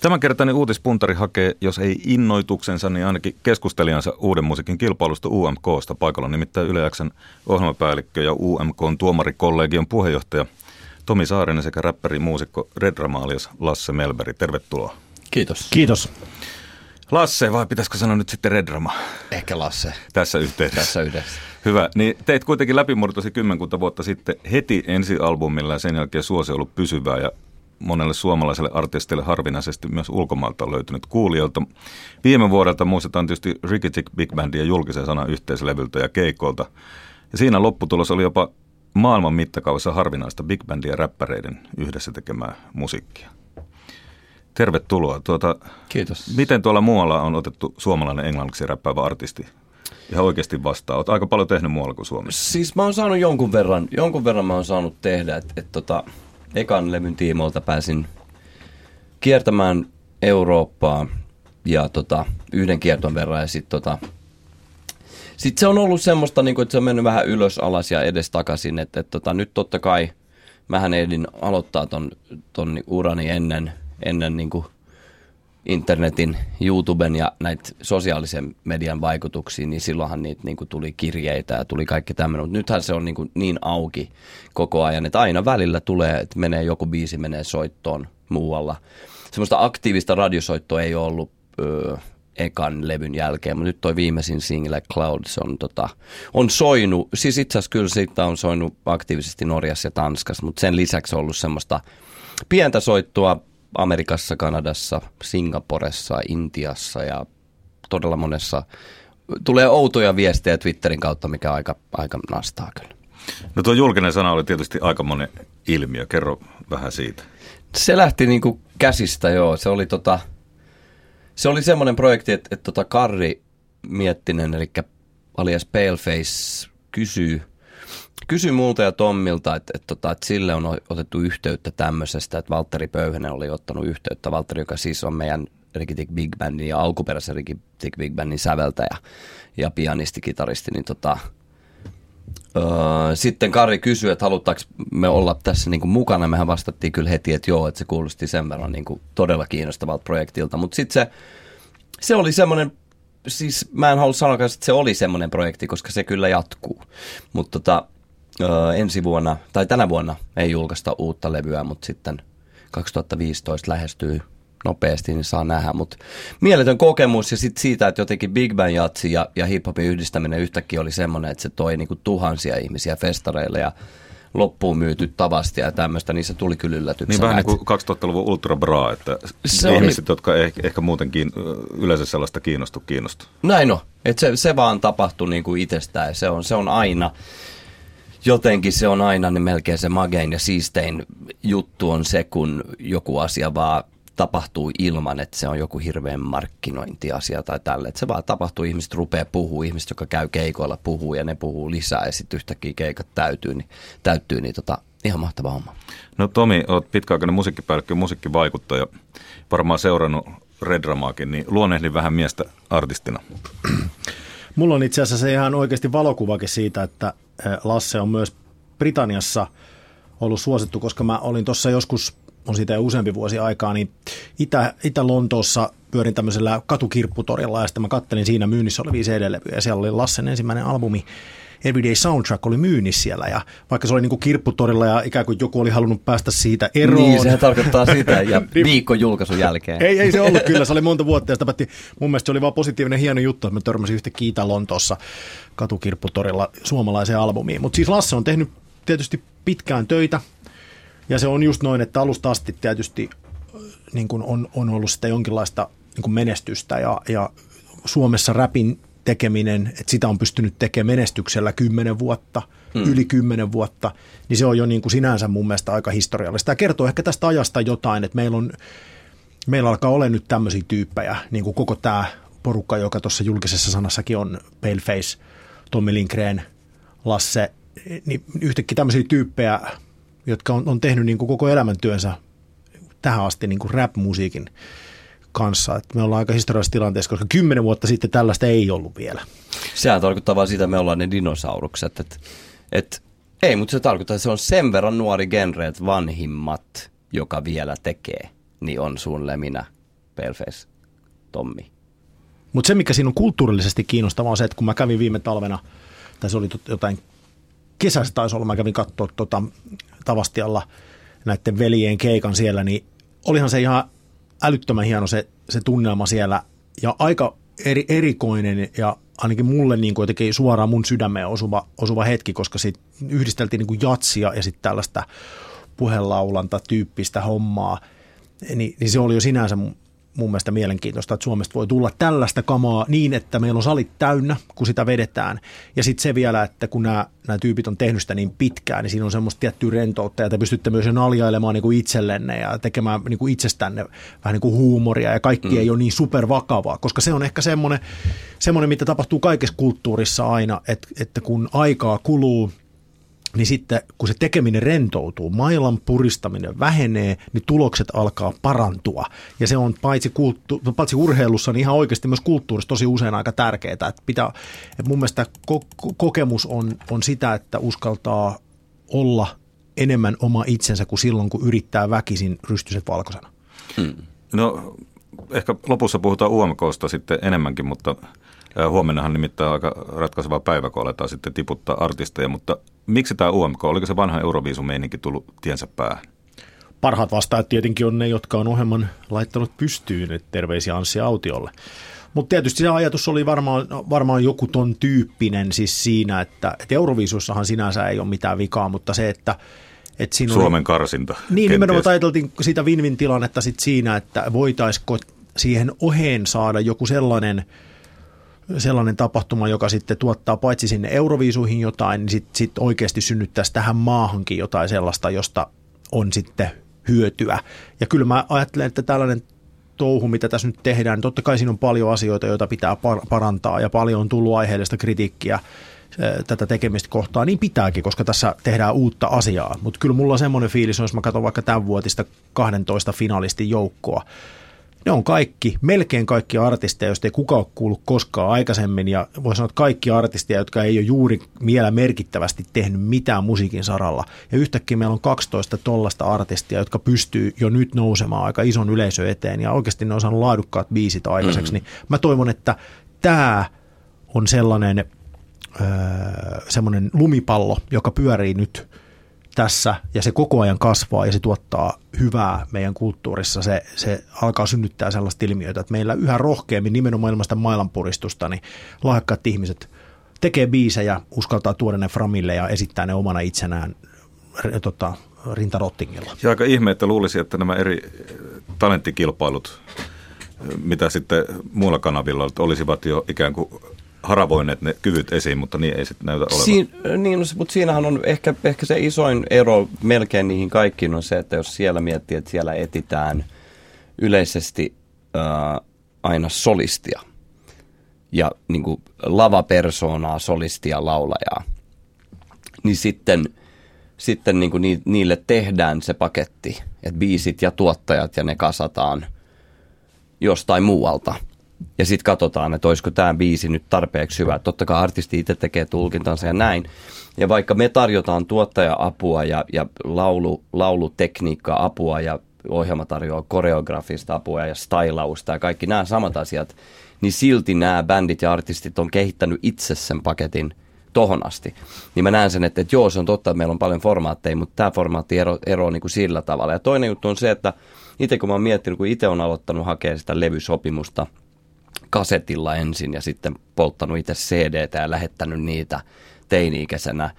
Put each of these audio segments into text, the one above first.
Tämänkertainen uutispuntari hakee, jos ei innoituksensa, niin ainakin keskustelijansa uuden musiikin kilpailusta UMKsta. Paikalla on nimittäin Yle Xn ohjelmapäällikkö ja UMKn tuomarikollegion puheenjohtaja Tomi Saarinen sekä räppäri muusikko Red Ramalias Lasse Melberi. Tervetuloa. Kiitos. Kiitos. Lasse, vai pitäisikö sanoa nyt sitten Redrama Ehkä Lasse tässä yhteydessä? tässä yhdessä. Hyvä. Niin teit kuitenkin läpimurtosi kymmenkunta vuotta sitten heti ensi albumilla ja sen jälkeen suosi ollut pysyvää ja monelle suomalaiselle artistille harvinaisesti myös ulkomailta on löytynyt kuulijoilta. Viime vuodelta muistetaan tietysti Ricky Tick Big Bandin ja julkisen sanan yhteislevyltä ja keikoilta. Ja siinä lopputulos oli jopa maailman mittakaavassa harvinaista Big Bandin ja räppäreiden yhdessä tekemää musiikkia. Tervetuloa. Tuota, Kiitos. Miten tuolla muualla on otettu suomalainen englanniksi räppäävä artisti ihan oikeasti vastaan? Olet aika paljon tehnyt muualla kuin Suomessa. Siis mä oon saanut jonkun verran, jonkun verran mä oon saanut tehdä, että et tota, ekan levyn tiimoilta pääsin kiertämään Eurooppaa ja tota, yhden kierton verran ja sitten tota, sit se on ollut semmoista, niin että se on mennyt vähän ylös alas ja edes takaisin, että et tota, nyt totta kai mähän ehdin aloittaa ton, ton urani ennen, ennen niin kuin internetin, YouTuben ja näitä sosiaalisen median vaikutuksia, niin silloinhan niitä niin kuin tuli kirjeitä ja tuli kaikki tämmöinen. Mutta nythän se on niin, kuin niin auki koko ajan, että aina välillä tulee, että menee joku biisi menee soittoon muualla. Semmoista aktiivista radiosoittoa ei ollut öö, ekan levyn jälkeen, mutta nyt toi viimeisin single Clouds on, tota, on soinut, siis itse asiassa kyllä siitä on soinut aktiivisesti Norjassa ja Tanskassa, mutta sen lisäksi on ollut semmoista pientä soittoa Amerikassa, Kanadassa, Singaporessa, Intiassa ja todella monessa. Tulee outoja viestejä Twitterin kautta, mikä aika, aika nastaa kyllä. No tuo julkinen sana oli tietysti aika monen ilmiö. Kerro vähän siitä. Se lähti niinku käsistä, joo. Se oli, tota, se oli semmoinen projekti, että, että tota Karri Miettinen, eli alias Paleface, kysyy kysyi multa ja Tommilta, että, että, että, että sille on otettu yhteyttä tämmöisestä, että Valtteri Pöyhönen oli ottanut yhteyttä. Valtteri, joka siis on meidän Rikitik Big Bandin ja alkuperäisen Rikitik Big Bandin säveltäjä ja pianisti, kitaristi, niin tota, öö, sitten Kari kysyi, että halutaanko me olla tässä niin kuin mukana. Mehän vastattiin kyllä heti, että joo, että se kuulosti sen verran niin kuin todella kiinnostavalta projektilta. Mutta sitten se, se oli semmoinen siis mä en halua sanoa, että se oli semmoinen projekti, koska se kyllä jatkuu. Mutta tota, ensi vuonna, tai tänä vuonna ei julkaista uutta levyä, mutta sitten 2015 lähestyy nopeasti, niin saa nähdä. Mutta mieletön kokemus ja sitten siitä, että jotenkin Big Bang jatsi ja, ja hiphopin yhdistäminen yhtäkkiä oli semmoinen, että se toi niinku tuhansia ihmisiä festareille ja loppuun myyty tavasti ja tämmöistä, niin se tuli kyllä yllätyksenä. Niin vähän niin kuin 2000-luvun Ultra Bra, että se ihmiset, oli... jotka ehkä, ehkä muutenkin yleensä sellaista kiinnostu, kiinnostu. Näin on, että se, se vaan tapahtui niin kuin itsestään se on, se on aina jotenkin se on aina niin melkein se magein ja siistein juttu on se, kun joku asia vaan tapahtuu ilman, että se on joku hirveän markkinointiasia tai tälle. Että se vaan tapahtuu, ihmiset rupeaa puhuu, ihmiset, jotka käy keikoilla puhuu ja ne puhuu lisää ja sitten yhtäkkiä keikat täytyy, niin, täyttyy, niin tota, ihan mahtava homma. No Tomi, olet pitkäaikainen musiikkipäällikkö, musiikkivaikuttaja, varmaan seurannut Redramaakin, niin luonnehdin vähän miestä artistina. Mulla on itse asiassa ihan oikeasti valokuvakin siitä, että Lasse on myös Britanniassa ollut suosittu, koska mä olin tuossa joskus, on siitä jo useampi vuosi aikaa, niin Itä, Itä-Lontoossa pyörin tämmöisellä katukirpputorilla ja sitten mä kattelin siinä myynnissä olevia CD-levyjä ja siellä oli Lassen ensimmäinen albumi Everyday Soundtrack oli myynnissä siellä ja vaikka se oli niin kuin kirpputorilla ja ikään kuin joku oli halunnut päästä siitä eroon. Niin, sehän tarkoittaa sitä ja viikon julkaisun jälkeen. Ei, ei se ollut kyllä, se oli monta vuotta ja sitä päätti, mun mielestä se oli vaan positiivinen hieno juttu, että mä törmäsin yhtä kiitä Lontoossa katukirpputorilla suomalaiseen albumiin. Mutta siis Lasse on tehnyt tietysti pitkään töitä ja se on just noin, että alusta asti tietysti niin kuin on, on ollut sitä jonkinlaista niin kuin menestystä ja, ja Suomessa räpin tekeminen, että sitä on pystynyt tekemään menestyksellä kymmenen vuotta, hmm. yli kymmenen vuotta, niin se on jo niin kuin sinänsä mun mielestä aika historiallista. Tämä kertoo ehkä tästä ajasta jotain, että meillä, on, meillä alkaa olla nyt tämmöisiä tyyppejä, niin kuin koko tämä porukka, joka tuossa julkisessa sanassakin on Paleface, Tommi Lindgren, Lasse, niin yhtäkkiä tämmöisiä tyyppejä, jotka on, on tehnyt niin kuin koko elämäntyönsä tähän asti niin kuin rap-musiikin kanssa. Että me ollaan aika historiallisessa tilanteessa, koska kymmenen vuotta sitten tällaista ei ollut vielä. Sehän tarkoittaa vaan sitä, että me ollaan ne dinosaurukset. Että, että, ei, mutta se tarkoittaa, että se on sen verran nuori genre, että vanhimmat, joka vielä tekee, niin on suunnilleen minä Paleface Tommi. Mutta se, mikä siinä on kulttuurillisesti kiinnostavaa, on se, että kun mä kävin viime talvena, tai se oli jotain kesässä taisi olla, mä kävin katsoa tota, Tavastialla näiden veljien keikan siellä, niin olihan se ihan älyttömän hieno se, se tunnelma siellä. Ja aika eri, erikoinen ja ainakin mulle niin kuin jotenkin suoraan mun sydämeen osuva, osuva hetki, koska siitä yhdisteltiin niin kuin jatsia ja sitten tällaista puhelaulanta tyyppistä hommaa, niin, niin se oli jo sinänsä mun mielestä mielenkiintoista, että Suomesta voi tulla tällaista kamaa niin, että meillä on salit täynnä, kun sitä vedetään. Ja sitten se vielä, että kun nämä, nämä tyypit on tehnyt sitä niin pitkään, niin siinä on semmoista tiettyä rentoutta, ja te pystytte myös naljailemaan niin kuin itsellenne ja tekemään niin kuin itsestänne vähän niin kuin huumoria, ja kaikki mm. ei ole niin supervakavaa, koska se on ehkä semmoinen, semmoinen mitä tapahtuu kaikessa kulttuurissa aina, että, että kun aikaa kuluu, niin sitten kun se tekeminen rentoutuu, mailan puristaminen vähenee, niin tulokset alkaa parantua. Ja se on paitsi, kulttu- paitsi urheilussa, niin ihan oikeasti myös kulttuurissa tosi usein aika tärkeää. Että pitää, että mun mielestä ko- kokemus on, on sitä, että uskaltaa olla enemmän oma itsensä kuin silloin, kun yrittää väkisin rystyset valkoisena. Hmm. No ehkä lopussa puhutaan UMKsta sitten enemmänkin, mutta Huomennahan nimittäin aika ratkaiseva päivä, kun aletaan sitten tiputtaa artisteja, mutta miksi tämä UMK, oliko se vanha Euroviisumeininki tullut tiensä päähän? Parhaat vastaajat tietenkin on ne, jotka on ohjelman laittanut pystyyn, että terveisiä Anssi Autiolle. Mutta tietysti se ajatus oli varmaan, varmaan joku ton tyyppinen siis siinä, että, että Euroviisussahan sinänsä ei ole mitään vikaa, mutta se, että että siinä Suomen oli, karsinta. Niin, kenties. nimenomaan ajateltiin sitä win-win tilannetta sit siinä, että voitaisiko siihen oheen saada joku sellainen – sellainen tapahtuma, joka sitten tuottaa paitsi sinne Euroviisuihin jotain, niin sitten sit oikeasti synnyttäisi tähän maahankin jotain sellaista, josta on sitten hyötyä. Ja kyllä mä ajattelen, että tällainen touhu, mitä tässä nyt tehdään, niin totta kai siinä on paljon asioita, joita pitää parantaa ja paljon on tullut aiheellista kritiikkiä tätä tekemistä kohtaa, niin pitääkin, koska tässä tehdään uutta asiaa. Mutta kyllä mulla on semmoinen fiilis, jos mä katson vaikka tämän vuotista 12 finalistin joukkoa, ne on kaikki, melkein kaikki artisteja, joista ei kukaan ole kuullut koskaan aikaisemmin, ja voi sanoa, että kaikki artisteja, jotka ei ole juuri vielä merkittävästi tehnyt mitään musiikin saralla. Ja yhtäkkiä meillä on 12 tollasta artistia, jotka pystyy jo nyt nousemaan aika ison yleisö eteen, ja oikeasti ne on saanut laadukkaat biisit aikaiseksi. Mm-hmm. Niin mä toivon, että tämä on sellainen, öö, sellainen lumipallo, joka pyörii nyt tässä ja se koko ajan kasvaa ja se tuottaa hyvää meidän kulttuurissa. Se, se alkaa synnyttää sellaista ilmiötä, että meillä yhä rohkeammin nimenomaan ilmasta maailmanpuristusta, niin lahjakkaat ihmiset tekee biisejä, uskaltaa tuoda ne framille ja esittää ne omana itsenään tota, rintarottingilla. Ja aika ihme, että luulisi, että nämä eri talenttikilpailut, mitä sitten muilla kanavilla olisivat jo ikään kuin haravoineet ne kyvyt esiin, mutta niin ei sitten näytä olevan. Siin, niin, no, mutta siinähän on ehkä, ehkä se isoin ero melkein niihin kaikkiin on se, että jos siellä miettii, että siellä etitään yleisesti ää, aina solistia ja niin kuin lavapersoonaa, solistia, laulajaa, niin sitten, sitten niin kuin niille tehdään se paketti, että biisit ja tuottajat ja ne kasataan jostain muualta – ja sitten katsotaan, että olisiko tämä biisi nyt tarpeeksi hyvä. Totta kai artisti itse tekee tulkintansa ja näin. Ja vaikka me tarjotaan tuottaja-apua ja, ja laulu, laulutekniikka-apua ja ohjelma tarjoaa koreografista apua ja stylausta ja kaikki nämä samat asiat, niin silti nämä bändit ja artistit on kehittänyt itse sen paketin tohon asti. Niin mä näen sen, että, että joo, se on totta, että meillä on paljon formaatteja, mutta tämä formaatti ero, eroaa niin kuin sillä tavalla. Ja toinen juttu on se, että itse kun mä oon miettinyt, kun itse on aloittanut hakea sitä levysopimusta – kasetilla ensin ja sitten polttanut itse cd ja lähettänyt niitä teini-ikäisenä,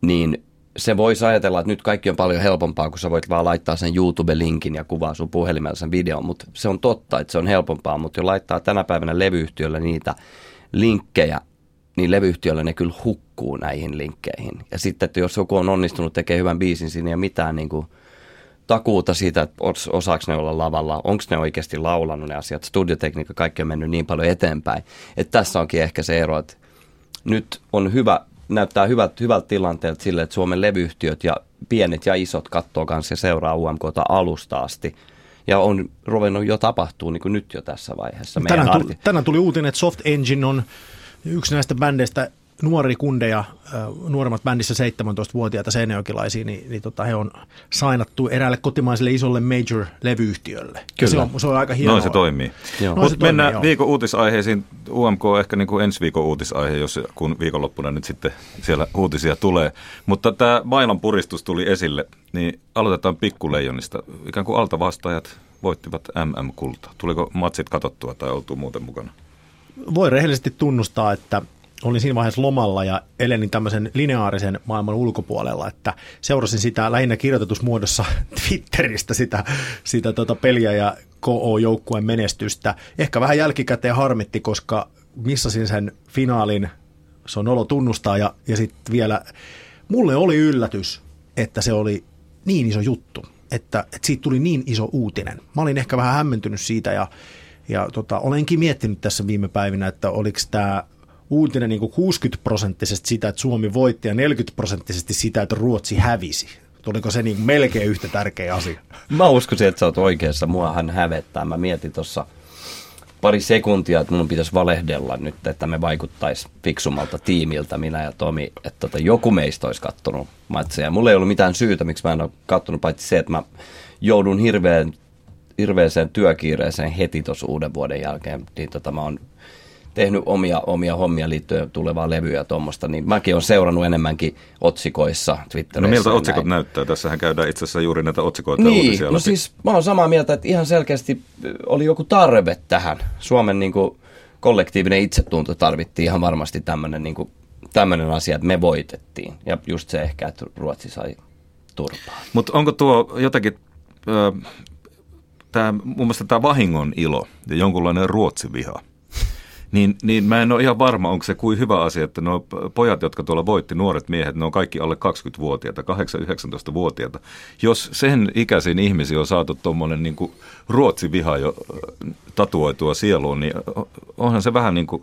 niin se voisi ajatella, että nyt kaikki on paljon helpompaa, kun sä voit vaan laittaa sen YouTube-linkin ja kuvaa sun puhelimella sen videon, mutta se on totta, että se on helpompaa, mutta jo laittaa tänä päivänä levyyhtiölle niitä linkkejä, niin levyyhtiölle ne kyllä hukkuu näihin linkkeihin. Ja sitten, että jos joku on onnistunut tekemään hyvän biisin, siinä ei ole mitään niin kuin takuuta siitä, että osaako ne olla lavalla, onko ne oikeasti laulanut ne asiat. Studiotekniikka, kaikki on mennyt niin paljon eteenpäin. Että tässä onkin ehkä se ero, että nyt on hyvä, näyttää hyvältä, hyvältä tilanteelta sille, että Suomen levyyhtiöt ja pienet ja isot katsoo kanssa ja seuraa UMKta alusta asti. Ja on ruvennut jo tapahtuu niin kuin nyt jo tässä vaiheessa. Tänään tuli, tänään tuli uutinen, että Soft Engine on yksi näistä bändeistä nuori kundeja, nuoremmat bändissä 17-vuotiaita seinäjokilaisia, niin, niin tota, he on sainattu eräälle kotimaiselle isolle major-levyyhtiölle. Kyllä. Se on, se on aika hienoa. Noin se toimii. Mutta mennään joo. viikon uutisaiheisiin. UMK on ehkä niin kuin ensi viikon uutisaihe, jos, kun viikonloppuna nyt sitten siellä uutisia tulee. Mutta tämä mailan puristus tuli esille, niin aloitetaan pikkuleijonista. Ikään kuin altavastaajat voittivat MM-kultaa. Tuliko matsit katsottua tai oltu muuten mukana? Voi rehellisesti tunnustaa, että olin siinä vaiheessa lomalla ja elenin tämmöisen lineaarisen maailman ulkopuolella, että seurasin sitä lähinnä kirjoitusmuodossa Twitteristä sitä, sitä tota peliä ja KO-joukkueen menestystä. Ehkä vähän jälkikäteen harmitti, koska missasin sen finaalin, se on olo tunnustaa ja, ja sitten vielä mulle oli yllätys, että se oli niin iso juttu, että, että siitä tuli niin iso uutinen. Mä olin ehkä vähän hämmentynyt siitä ja, ja tota, olenkin miettinyt tässä viime päivinä, että oliko tämä uutinen niin kuin 60 prosenttisesti sitä, että Suomi voitti ja 40 prosenttisesti sitä, että Ruotsi hävisi. Tuliko se niin melkein yhtä tärkeä asia? Mä uskoisin, että sä oot oikeassa. Muahan hävettää. Mä mietin tuossa pari sekuntia, että mun pitäisi valehdella nyt, että me vaikuttaisi fiksumalta tiimiltä, minä ja Tomi, että tota, joku meistä olisi kattonut matseja. Mulla ei ollut mitään syytä, miksi mä en ole kattonut, paitsi se, että mä joudun hirveän, hirveäseen työkiireeseen heti tuossa uuden vuoden jälkeen, niin tota, mä oon tehnyt omia, omia hommia liittyen tulevaa levyä ja tuommoista, niin mäkin olen seurannut enemmänkin otsikoissa Twitterissä. No miltä otsikot näin. näyttää? Tässähän käydään itse asiassa juuri näitä otsikoita niin, no siis mä oon samaa mieltä, että ihan selkeästi oli joku tarve tähän. Suomen niin kuin, kollektiivinen itsetunto tarvittiin ihan varmasti tämmöinen niin tämmöinen asia, että me voitettiin. Ja just se ehkä, että Ruotsi sai turpaa. Mutta onko tuo jotenkin... Äh, Tämä, mun mielestä tämä vahingon ilo ja jonkunlainen ruotsiviha – niin, niin mä en ole ihan varma, onko se kuin hyvä asia, että nuo pojat, jotka tuolla voitti, nuoret miehet, ne on kaikki alle 20-vuotiaita, 8-19-vuotiaita. Jos sen ikäisiin ihmisiin on saatu tuommoinen niin ruotsiviha jo tatuoitua sieluun, niin onhan se vähän niin kuin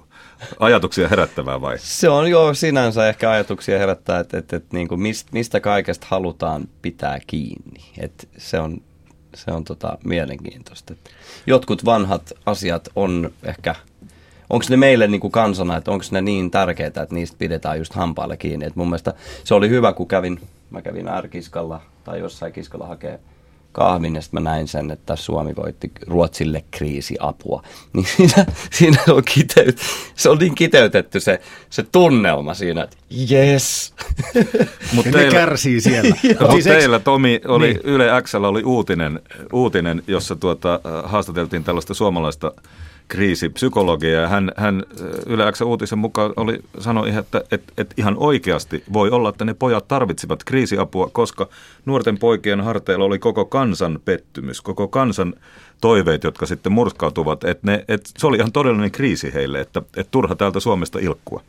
ajatuksia herättävää vai? Se on jo sinänsä ehkä ajatuksia herättää, että, että, että niin kuin mistä kaikesta halutaan pitää kiinni. Että se on, se on tota mielenkiintoista. Jotkut vanhat asiat on ehkä – onko ne meille niin kuin kansana, että onko ne niin tärkeitä, että niistä pidetään just hampaille kiinni. Et mun mielestä se oli hyvä, kun kävin, mä kävin ärkiskalla tai jossain kiskalla hakee kahvin ja mä näin sen, että Suomi voitti Ruotsille kriisiapua. Niin siinä, siinä on kiteyt, se on niin kiteytetty se, se tunnelma siinä, että yes. Mutta teillä, kärsii siellä. Mutta siis teillä, Tomi, oli, niin. Yle Xllä oli uutinen, uutinen jossa tuota, haastateltiin tällaista suomalaista kriisipsykologia ja hän, hän Yle X uutisen mukaan oli, sanoi, että, että, että ihan oikeasti voi olla, että ne pojat tarvitsivat kriisiapua, koska nuorten poikien harteilla oli koko kansan pettymys, koko kansan toiveet, jotka sitten murskautuvat, että, ne, että se oli ihan todellinen kriisi heille, että, että turha täältä Suomesta ilkkua.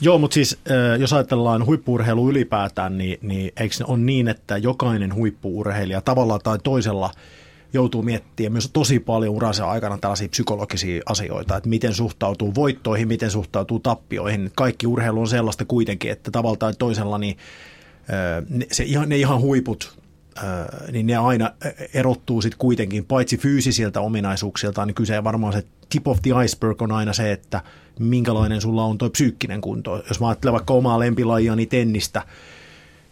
Joo, mutta siis jos ajatellaan huippuurheilu ylipäätään, niin, niin eikö se ole niin, että jokainen huippuurheilija tavalla tai toisella – joutuu miettimään myös tosi paljon uransa aikana tällaisia psykologisia asioita, että miten suhtautuu voittoihin, miten suhtautuu tappioihin. Kaikki urheilu on sellaista kuitenkin, että tavalla tai toisella niin se, ne ihan huiput, niin ne aina erottuu sitten kuitenkin, paitsi fyysisiltä ominaisuuksilta, niin kyse varmaan se tip of the iceberg on aina se, että minkälainen sulla on tuo psyykkinen kunto. Jos mä ajattelen vaikka omaa lempilajia, niin tennistä,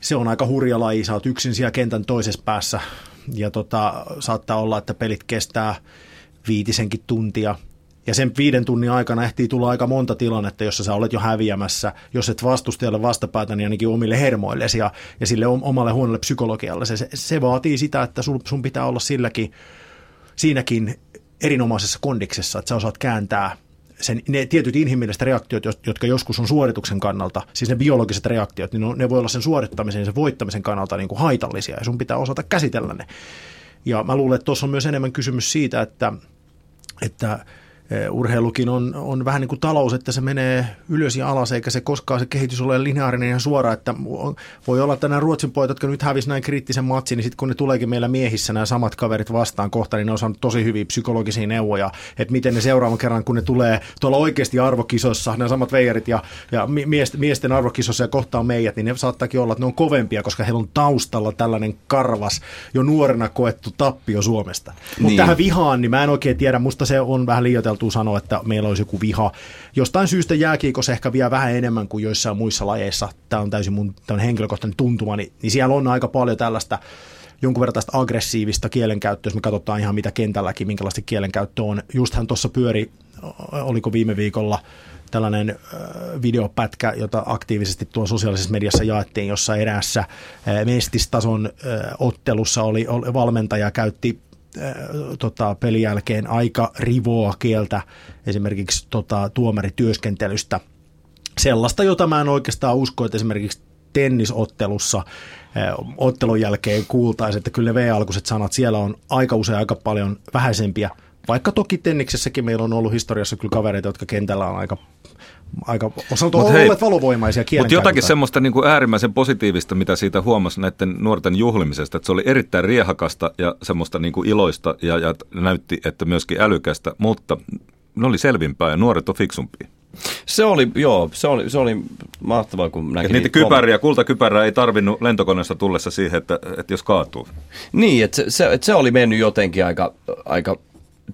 se on aika hurja laji, sä oot yksin siellä kentän toisessa päässä ja tota, saattaa olla, että pelit kestää viitisenkin tuntia. Ja sen viiden tunnin aikana ehtii tulla aika monta tilannetta, jossa sä olet jo häviämässä, jos et vastustajalle vastapäätä, niin ainakin omille hermoillesi ja, ja sille omalle huonolle psykologialle. Se, se vaatii sitä, että sun, sun pitää olla silläkin, siinäkin erinomaisessa kondiksessa, että sä osaat kääntää sen, ne tietyt inhimilliset reaktiot, jotka joskus on suorituksen kannalta, siis ne biologiset reaktiot, niin ne voi olla sen suorittamisen ja sen voittamisen kannalta niin kuin haitallisia ja sun pitää osata käsitellä ne. Ja mä luulen, että tuossa on myös enemmän kysymys siitä, että, että urheilukin on, on vähän niin kuin talous, että se menee ylös ja alas, eikä se koskaan se kehitys ole lineaarinen ja suora, että voi olla, että nämä Ruotsin pojat, jotka nyt hävisi näin kriittisen matsin, niin sitten kun ne tuleekin meillä miehissä nämä samat kaverit vastaan kohta, niin ne on saanut tosi hyviä psykologisia neuvoja, että miten ne seuraavan kerran, kun ne tulee tuolla oikeasti arvokisossa, nämä samat veijarit ja, ja miesten arvokisossa ja kohtaa meidät, niin ne saattaakin olla, että ne on kovempia, koska heillä on taustalla tällainen karvas, jo nuorena koettu tappio Suomesta. Mutta niin. tähän vihaan, niin mä en oikein tiedä, musta se on vähän liioiteltu uskaltuu sanoa, että meillä olisi joku viha. Jostain syystä jääkiikossa ehkä vielä vähän enemmän kuin joissain muissa lajeissa. Tämä on täysin mun tämän henkilökohtainen tuntuma, niin, niin siellä on aika paljon tällaista jonkun verran tästä aggressiivista kielenkäyttöä, jos me katsotaan ihan mitä kentälläkin, minkälaista kielenkäyttö on. Justhan tuossa pyöri, oliko viime viikolla tällainen videopätkä, jota aktiivisesti tuon sosiaalisessa mediassa jaettiin, jossa eräässä mestistason ottelussa oli, oli valmentaja käytti tota, pelin jälkeen aika rivoa kieltä esimerkiksi tota, tuomarityöskentelystä. Sellaista, jota mä en oikeastaan usko, että esimerkiksi tennisottelussa ottelun jälkeen kuultaisiin, että kyllä V-alkuiset sanat siellä on aika usein aika paljon vähäisempiä. Vaikka toki tenniksessäkin meillä on ollut historiassa kyllä kavereita, jotka kentällä on aika aika, on olleet valovoimaisia Mutta jotakin semmoista niin kuin äärimmäisen positiivista, mitä siitä huomasi näiden nuorten juhlimisesta, että se oli erittäin riehakasta ja semmoista niin kuin iloista ja, ja näytti, että myöskin älykästä, mutta ne oli selvimpää ja nuoret on fiksumpia. Se oli, joo, se oli, se oli mahtavaa, kun näki. niitä kypäriä, kultakypärää ei tarvinnut lentokoneesta tullessa siihen, että, että jos kaatuu. Niin, että se, se, että se oli mennyt jotenkin aika, aika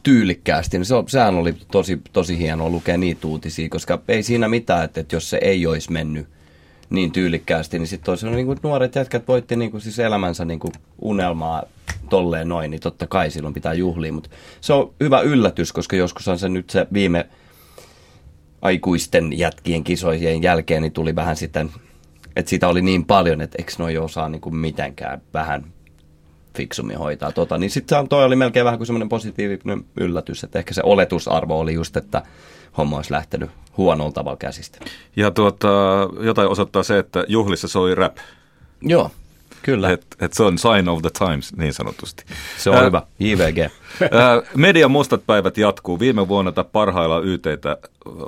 tyylikkäästi, niin se, sehän oli tosi, tosi hienoa lukea niitä uutisia, koska ei siinä mitään, että, että jos se ei olisi mennyt niin tyylikkäästi, niin sitten toisaalta niin nuoret jätkät voitti niin kuin siis elämänsä niin kuin unelmaa tolleen noin, niin totta kai silloin pitää juhlia, mutta se on hyvä yllätys, koska joskus on se nyt se viime aikuisten jätkien kisojen jälkeen, niin tuli vähän sitten, että sitä oli niin paljon, että eikö noi osaa niin kuin mitenkään vähän fiksummin hoitaa tota, niin sitten toi oli melkein vähän kuin semmoinen positiivinen yllätys, että ehkä se oletusarvo oli just, että homma olisi lähtenyt huonolla tavalla käsistä. Ja tuota, jotain osoittaa se, että juhlissa soi rap. Joo, Kyllä. Et, et se on sign of the times niin sanotusti. Se on äh, hyvä, JVG. Äh, median mustat päivät jatkuu. Viime vuonna parhailla YTtä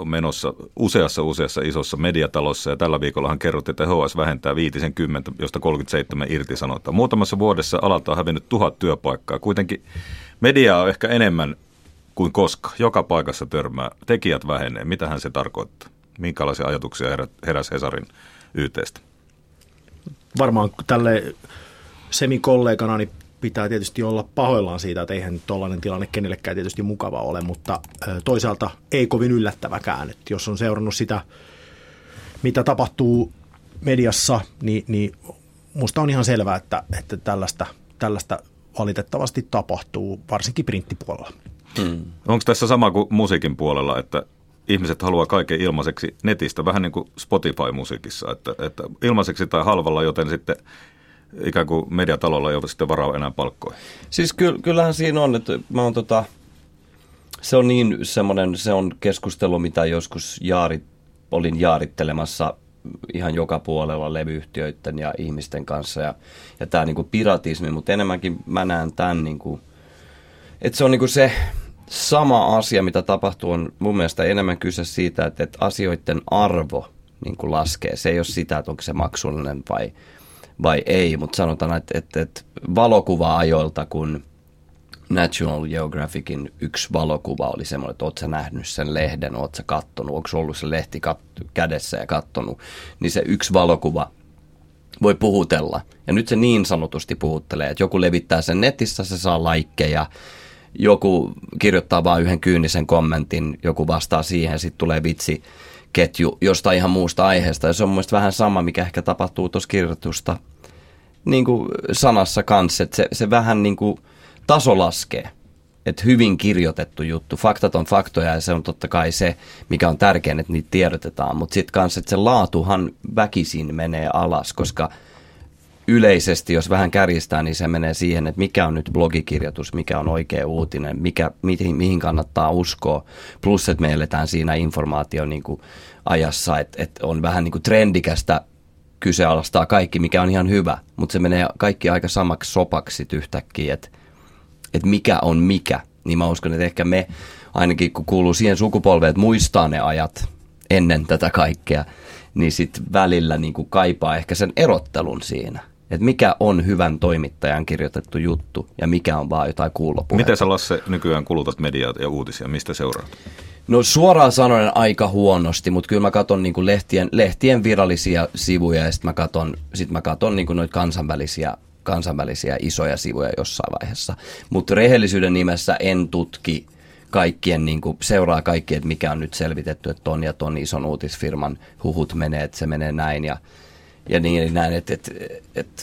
menossa useassa useassa isossa mediatalossa ja tällä viikollahan kerrottiin, että HS vähentää 50, josta 37 irtisanotaan. Muutamassa vuodessa alalta on hävinnyt tuhat työpaikkaa. Kuitenkin mediaa on ehkä enemmän kuin koska. Joka paikassa törmää. Tekijät vähenee. Mitähän se tarkoittaa? Minkälaisia ajatuksia heräsi Hesarin YTstä? Varmaan tälle semikollegana niin pitää tietysti olla pahoillaan siitä, että eihän tuollainen tilanne kenellekään tietysti mukava ole, mutta toisaalta ei kovin yllättäväkään. Että jos on seurannut sitä, mitä tapahtuu mediassa, niin, niin musta on ihan selvää, että, että tällaista, tällaista valitettavasti tapahtuu, varsinkin printtipuolella. Hmm. Onko tässä sama kuin musiikin puolella, että ihmiset haluaa kaiken ilmaiseksi netistä, vähän niin kuin Spotify-musiikissa, että, että ilmaiseksi tai halvalla, joten sitten ikään kuin mediatalolla ei ole sitten varaa enää palkkoihin. Siis ky- kyllähän siinä on, että mä oon tota, se on niin semmoinen, se on keskustelu, mitä joskus jaarit, olin jaarittelemassa ihan joka puolella levyyhtiöiden ja ihmisten kanssa ja, ja tämä niinku piratismi, mutta enemmänkin mä näen tämän, niinku, että se on niinku se, sama asia, mitä tapahtuu, on mun mielestä enemmän kyse siitä, että, että asioiden arvo niin kuin laskee. Se ei ole sitä, että onko se maksullinen vai, vai ei, mutta sanotaan, että, että, että valokuva-ajoilta, kun National Geographicin yksi valokuva oli semmoinen, että ootko nähnyt sen lehden, ootko kattonut, onko ollut se lehti kat- kädessä ja kattonut, niin se yksi valokuva voi puhutella. Ja nyt se niin sanotusti puhuttelee, että joku levittää sen netissä, se saa laikkeja, joku kirjoittaa vain yhden kyynisen kommentin, joku vastaa siihen, sitten tulee vitsi ketju jostain ihan muusta aiheesta. Ja se on mun vähän sama, mikä ehkä tapahtuu tuossa kirjoitusta niin kuin sanassa kanssa, että se, se vähän niin kuin taso laskee. Että hyvin kirjoitettu juttu. Faktat on faktoja ja se on totta kai se, mikä on tärkein, että niitä tiedotetaan. Mutta sitten kanssa, että se laatuhan väkisin menee alas, koska – yleisesti, jos vähän kärjistää, niin se menee siihen, että mikä on nyt blogikirjoitus, mikä on oikea uutinen, mikä, mihin, mihin kannattaa uskoa. Plus, että me eletään siinä informaation niin kuin ajassa, että, että on vähän niin kuin trendikästä kyseenalaistaa kaikki, mikä on ihan hyvä, mutta se menee kaikki aika samaksi sopaksi yhtäkkiä, että, että mikä on mikä. Niin mä uskon, että ehkä me ainakin kun kuuluu siihen sukupolveen, että muistaa ne ajat ennen tätä kaikkea, niin sitten välillä niin kuin kaipaa ehkä sen erottelun siinä – että mikä on hyvän toimittajan kirjoitettu juttu ja mikä on vaan jotain kuulopuheita. Miten sä Lasse nykyään kulutat mediaa ja uutisia, mistä seuraat? No suoraan sanoen aika huonosti, mutta kyllä mä katson niinku lehtien, lehtien virallisia sivuja ja sitten mä katson, sit mä katson niinku noita kansainvälisiä, kansainvälisiä isoja sivuja jossain vaiheessa. Mutta rehellisyyden nimessä en tutki kaikkien, niin kuin, seuraa kaikki, että mikä on nyt selvitetty, että ton ja ton ison uutisfirman huhut menee, että se menee näin ja, ja niin näin, että, että, että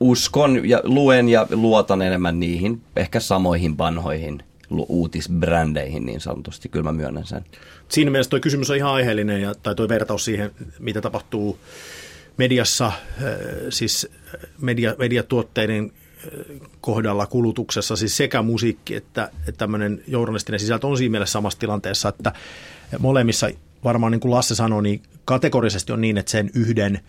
uskon ja luen ja luotan enemmän niihin ehkä samoihin vanhoihin uutisbrändeihin niin sanotusti, kyllä mä myönnän sen. Siinä mielessä tuo kysymys on ihan aiheellinen, ja, tai tuo vertaus siihen, mitä tapahtuu mediassa, äh, siis media, mediatuotteiden äh, kohdalla kulutuksessa, siis sekä musiikki että, että tämmöinen journalistinen sisältö on siinä mielessä samassa tilanteessa, että molemmissa varmaan niin kuin Lasse sanoi, niin kategorisesti on niin, että sen yhden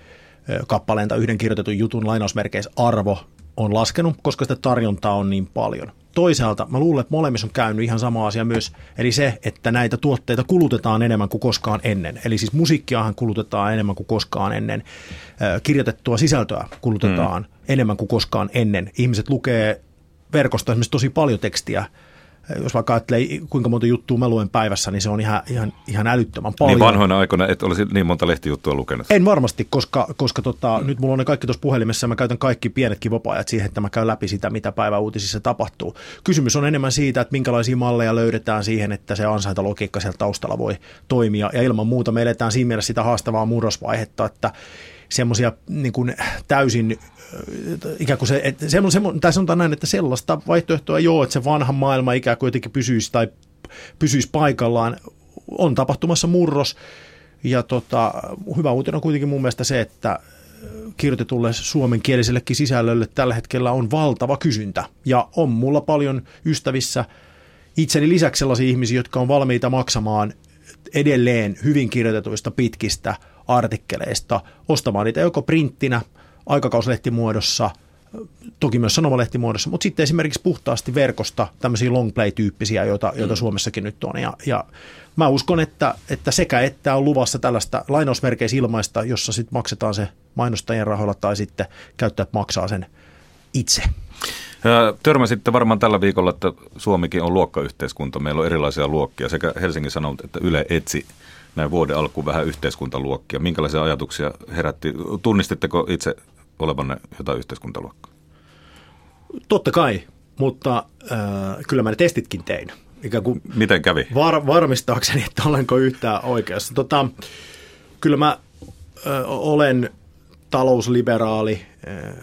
kappaleen tai yhden kirjoitetun jutun lainausmerkeissä arvo on laskenut, koska sitä tarjontaa on niin paljon toisaalta mä luulen, että molemmissa on käynyt ihan sama asia myös, eli se, että näitä tuotteita kulutetaan enemmän kuin koskaan ennen. Eli siis musiikkiahan kulutetaan enemmän kuin koskaan ennen, kirjoitettua sisältöä kulutetaan mm. enemmän kuin koskaan ennen. Ihmiset lukee verkosta esimerkiksi tosi paljon tekstiä, jos vaikka ajattelee, kuinka monta juttua mä luen päivässä, niin se on ihan, ihan, ihan älyttömän paljon. Niin vanhoina aikoina et olisi niin monta lehtijuttua lukenut? En varmasti, koska, koska tota, mm. nyt mulla on ne kaikki tuossa puhelimessa ja mä käytän kaikki pienetkin vapaa siihen, että mä käyn läpi sitä, mitä päiväuutisissa tapahtuu. Kysymys on enemmän siitä, että minkälaisia malleja löydetään siihen, että se ansaintalogiikka siellä taustalla voi toimia. Ja ilman muuta me eletään siinä mielessä sitä haastavaa murrosvaihetta, että semmoisia niin kuin täysin ikään kuin se, että semmo, semmo, tai sanotaan näin, että sellaista vaihtoehtoa ei ole, että se vanha maailma ikään kuin jotenkin pysyisi tai pysyisi paikallaan. On tapahtumassa murros ja tota, hyvä uutinen on kuitenkin mun mielestä se, että kirjoitetulle suomenkielisellekin sisällölle tällä hetkellä on valtava kysyntä. Ja on mulla paljon ystävissä itseni lisäksi sellaisia ihmisiä, jotka on valmiita maksamaan edelleen hyvin kirjoitetuista pitkistä artikkeleista, ostamaan niitä joko printtinä – aikakauslehtimuodossa, toki myös sanomalehtimuodossa, mutta sitten esimerkiksi puhtaasti verkosta tämmöisiä long play-tyyppisiä, joita, joita mm. Suomessakin nyt on. Ja, ja mä uskon, että, että sekä että on luvassa tällaista lainausmerkeissä ilmaista, jossa sitten maksetaan se mainostajien rahoilla tai sitten käyttäjät maksaa sen itse. Törmäsitte varmaan tällä viikolla, että Suomikin on luokkayhteiskunta. Meillä on erilaisia luokkia. Sekä Helsingin Sanomat että Yle etsi näin vuoden alkuun vähän yhteiskuntaluokkia. Minkälaisia ajatuksia herätti? Tunnistitteko itse olevanne jotain yhteiskuntaluokkaa? Totta kai, mutta äh, kyllä mä ne testitkin tein. Ikään kuin Miten kävi? Var, varmistaakseni, että olenko yhtään oikeassa. Tota, kyllä mä äh, olen talousliberaali äh,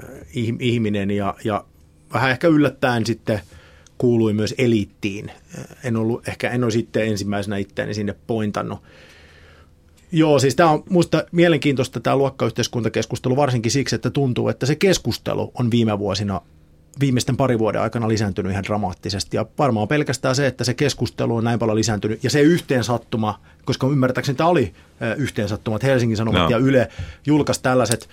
ihminen ja, ja vähän ehkä yllättäen sitten kuului myös eliittiin. En ollut, ehkä en ole sitten ensimmäisenä itseäni sinne pointannut. Joo, siis tämä on minusta mielenkiintoista tämä luokkayhteiskuntakeskustelu varsinkin siksi, että tuntuu, että se keskustelu on viime vuosina viimeisten pari vuoden aikana lisääntynyt ihan dramaattisesti. Ja varmaan pelkästään se, että se keskustelu on näin paljon lisääntynyt ja se yhteensattuma, koska ymmärtääkseni tämä oli yhteensattuma, että Helsingin Sanomat no. ja Yle julkaisi tällaiset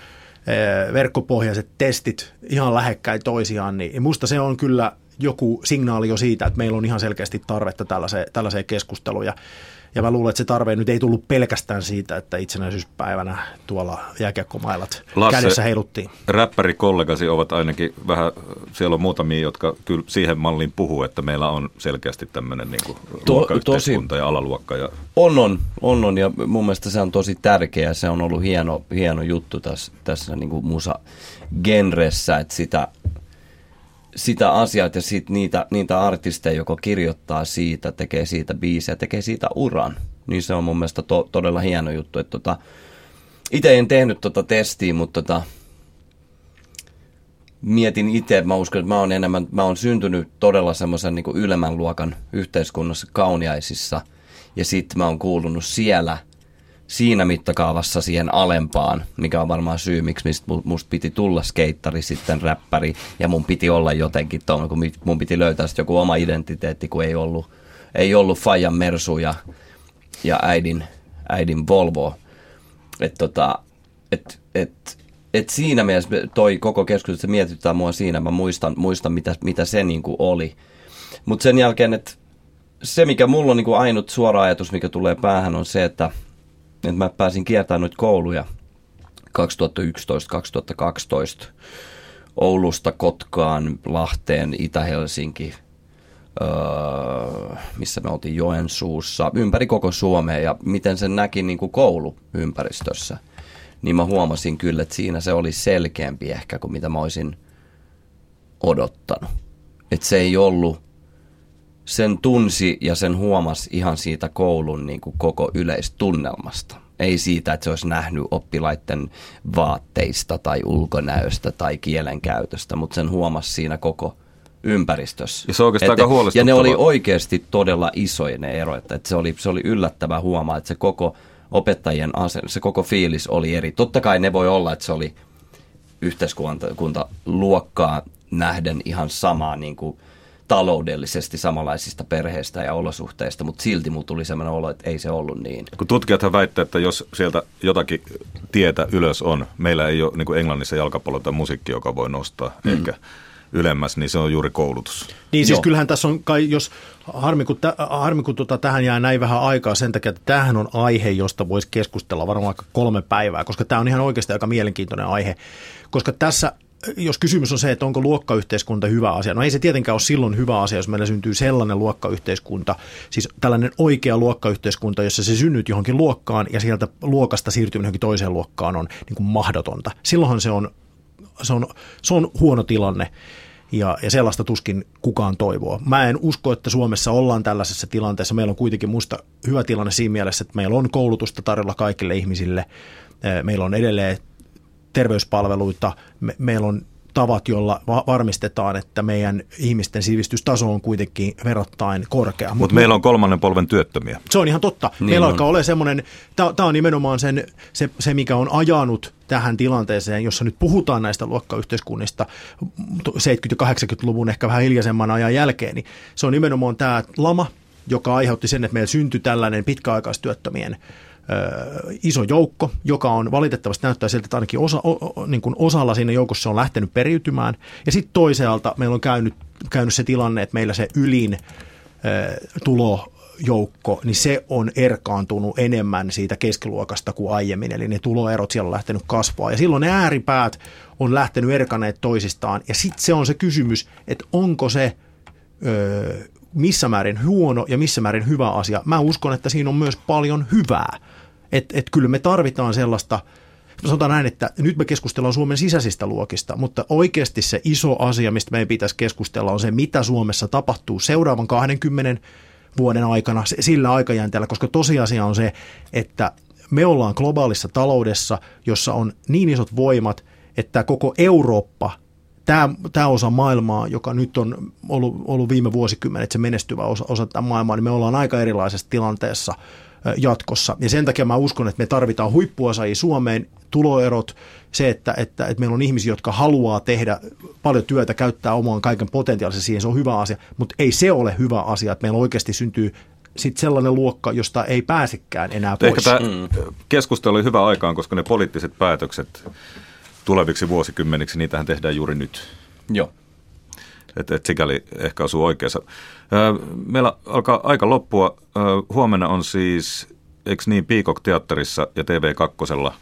verkkopohjaiset testit ihan lähekkäin toisiaan, niin musta se on kyllä joku signaali jo siitä, että meillä on ihan selkeästi tarvetta tällaiseen, tällaiseen keskusteluun. Mä luulen, että se tarve nyt ei tullut pelkästään siitä, että itsenäisyyspäivänä tuolla jääkiekkomailat Lasse, kädessä heiluttiin. räppärikollegasi ovat ainakin vähän, siellä on muutamia, jotka kyllä siihen malliin puhuu, että meillä on selkeästi tämmöinen niin kuin to, tosi, ja alaluokka. Ja... On, on, on, on, ja mun mielestä se on tosi tärkeä. Se on ollut hieno, hieno juttu tässä, tässä niin kuin musa-genressä, että sitä sitä asiaa ja sit niitä, niitä artisteja, joko kirjoittaa siitä, tekee siitä biisejä, tekee siitä uran. Niin se on mun mielestä to, todella hieno juttu. Että tota, itse en tehnyt tota testiä, mutta tota, mietin itse, mä uskon, että mä oon enemmän, mä oon syntynyt todella semmoisen niin ylemmän luokan yhteiskunnassa kauniaisissa. Ja sitten mä oon kuulunut siellä – siinä mittakaavassa siihen alempaan, mikä on varmaan syy, miksi mistä musta piti tulla skeittari, sitten räppäri, ja mun piti olla jotenkin tuon, kun mun piti löytää sitten joku oma identiteetti, kun ei ollut, ei ollut Fajan Mersu ja, ja äidin, äidin Volvo. Että tota, et, et, et siinä mielessä toi koko keskustelu, se mietittää mua siinä, mä muistan, muistan mitä, mitä se niinku oli. Mutta sen jälkeen, että se mikä mulla on niinku ainut suora ajatus, mikä tulee päähän, on se, että – että mä pääsin kiertämään noita kouluja 2011-2012 Oulusta Kotkaan, Lahteen, Itä-Helsinki, öö, missä me oltiin Joensuussa, ympäri koko Suomea ja miten sen näki niin kuin kouluympäristössä, niin mä huomasin kyllä, että siinä se oli selkeämpi ehkä kuin mitä mä olisin odottanut. Että se ei ollut sen tunsi ja sen huomasi ihan siitä koulun niin kuin koko yleistunnelmasta. Ei siitä, että se olisi nähnyt oppilaiden vaatteista tai ulkonäöstä tai kielenkäytöstä, mutta sen huomasi siinä koko ympäristössä. Ja se on oikeastaan Että- aika huolestuttavaa. Ja ne oli oikeasti todella isoja ne erot. Että se, oli, se oli yllättävää huomaa, että se koko opettajien asenne, se koko fiilis oli eri. Totta kai ne voi olla, että se oli yhteiskuntaluokkaa nähden ihan samaa niin kuin taloudellisesti samanlaisista perheistä ja olosuhteista, mutta silti mulla tuli sellainen olo, että ei se ollut niin. Kun tutkijathan väittää, että jos sieltä jotakin tietä ylös on, meillä ei ole niin kuin Englannissa jalkapallo tai musiikki, joka voi nostaa mm. ehkä ylemmäs, niin se on juuri koulutus. Niin siis Joo. kyllähän tässä on kai, jos harmi kun, tä, harmi, kun tota, tähän jää näin vähän aikaa sen takia, että tämähän on aihe, josta voisi keskustella varmaan vaikka kolme päivää, koska tämä on ihan oikeasti aika mielenkiintoinen aihe, koska tässä jos kysymys on se, että onko luokkayhteiskunta hyvä asia, no ei se tietenkään ole silloin hyvä asia, jos meillä syntyy sellainen luokkayhteiskunta, siis tällainen oikea luokkayhteiskunta, jossa se synnyt johonkin luokkaan ja sieltä luokasta siirtyminen johonkin toiseen luokkaan on niin kuin mahdotonta. Silloinhan se on, se on, se on huono tilanne ja, ja sellaista tuskin kukaan toivoo. Mä en usko, että Suomessa ollaan tällaisessa tilanteessa. Meillä on kuitenkin musta hyvä tilanne siinä mielessä, että meillä on koulutusta tarjolla kaikille ihmisille. Meillä on edelleen terveyspalveluita. Me, meillä on tavat, joilla va- varmistetaan, että meidän ihmisten sivistystaso on kuitenkin verrattain korkea. Mut Mutta meillä on kolmannen polven työttömiä. se on ihan totta. Niin Meillä on. alkaa olla semmoinen, tämä on nimenomaan sen, se, se, mikä on ajanut tähän tilanteeseen, jossa nyt puhutaan näistä luokkayhteiskunnista 70- ja 80-luvun ehkä vähän hiljaisemman ajan jälkeen, niin se on nimenomaan tämä lama, joka aiheutti sen, että meillä syntyi tällainen pitkäaikaistyöttömien iso joukko, joka on valitettavasti näyttää siltä, että ainakin osa, o, o, niin kuin osalla siinä joukossa on lähtenyt periytymään. Ja sitten toisaalta meillä on käynyt, käynyt se tilanne, että meillä se ylin ö, tulojoukko, niin se on erkaantunut enemmän siitä keskiluokasta kuin aiemmin, eli ne tuloerot siellä on lähtenyt kasvaa. Ja silloin ne ääripäät on lähtenyt erkaneet toisistaan, ja sitten se on se kysymys, että onko se ö, missä määrin huono ja missä määrin hyvä asia. Mä uskon, että siinä on myös paljon hyvää. Että et kyllä me tarvitaan sellaista, sanotaan näin, että nyt me keskustellaan Suomen sisäisistä luokista, mutta oikeasti se iso asia, mistä meidän pitäisi keskustella, on se, mitä Suomessa tapahtuu seuraavan 20 vuoden aikana, sillä aikajänteellä, koska tosiasia on se, että me ollaan globaalissa taloudessa, jossa on niin isot voimat, että koko Eurooppa tämä, tämä osa maailmaa, joka nyt on ollut, ollut viime vuosikymmenet se menestyvä osa, osa tätä maailmaa, niin me ollaan aika erilaisessa tilanteessa jatkossa. Ja sen takia mä uskon, että me tarvitaan huippuosaajia Suomeen, tuloerot, se, että, että, että meillä on ihmisiä, jotka haluaa tehdä paljon työtä, käyttää oman kaiken potentiaalisen siihen, se on hyvä asia, mutta ei se ole hyvä asia, että meillä oikeasti syntyy sitten sellainen luokka, josta ei pääsekään enää Ehkä pois. tämä keskustelu oli hyvä aikaan, koska ne poliittiset päätökset tuleviksi vuosikymmeniksi, niitähän tehdään juuri nyt. Joo. Että et sikäli ehkä osuu oikeassa. Meillä alkaa aika loppua. Huomenna on siis, eikö niin, Peacock-teatterissa ja TV2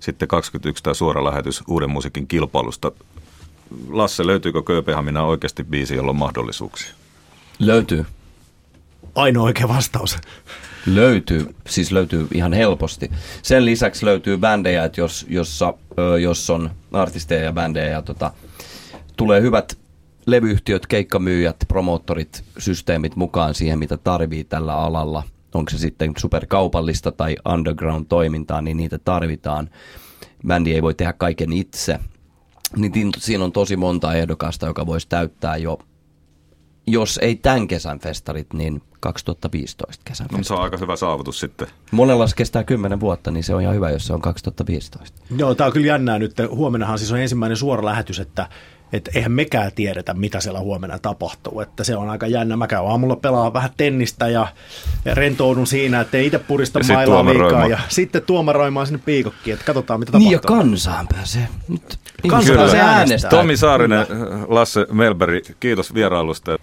sitten 21 tämä suora lähetys uuden musiikin kilpailusta. Lasse, löytyykö Kööpenhamina oikeasti biisi, jolla on mahdollisuuksia? Löytyy. Ainoa oikea vastaus. Löytyy, siis löytyy ihan helposti. Sen lisäksi löytyy bändejä, että jos, jossa, jos on artisteja ja bändejä ja tota, tulee hyvät levyyhtiöt, keikkamyyjät, promoottorit, systeemit mukaan siihen, mitä tarvii tällä alalla. Onko se sitten superkaupallista tai underground-toimintaa, niin niitä tarvitaan. Bändi ei voi tehdä kaiken itse. Niin siinä on tosi monta ehdokasta, joka voisi täyttää jo, jos ei tämän kesän festarit, niin 2015 kesän No, se on aika hyvä saavutus sitten. Monella se kestää 10 vuotta, niin se on ihan hyvä, jos se on 2015. Joo, tämä on kyllä jännää nyt. Huomennahan siis on ensimmäinen suora lähetys, että että eihän mekään tiedetä, mitä siellä huomenna tapahtuu. Että se on aika jännä. Mä käyn aamulla pelaa vähän tennistä ja, ja rentoudun siinä, että ei itse purista Ja mailaa liikaa. Ja sitten tuomaroimaan sinne piikokkiin, että katsotaan, mitä Niin ja tapahtuu. kansaan pääsee. Nyt Kansa ihmiset pääsee pääsee äänestää. äänestää. Tomi Saarinen, Lasse Melberg, kiitos vierailusta.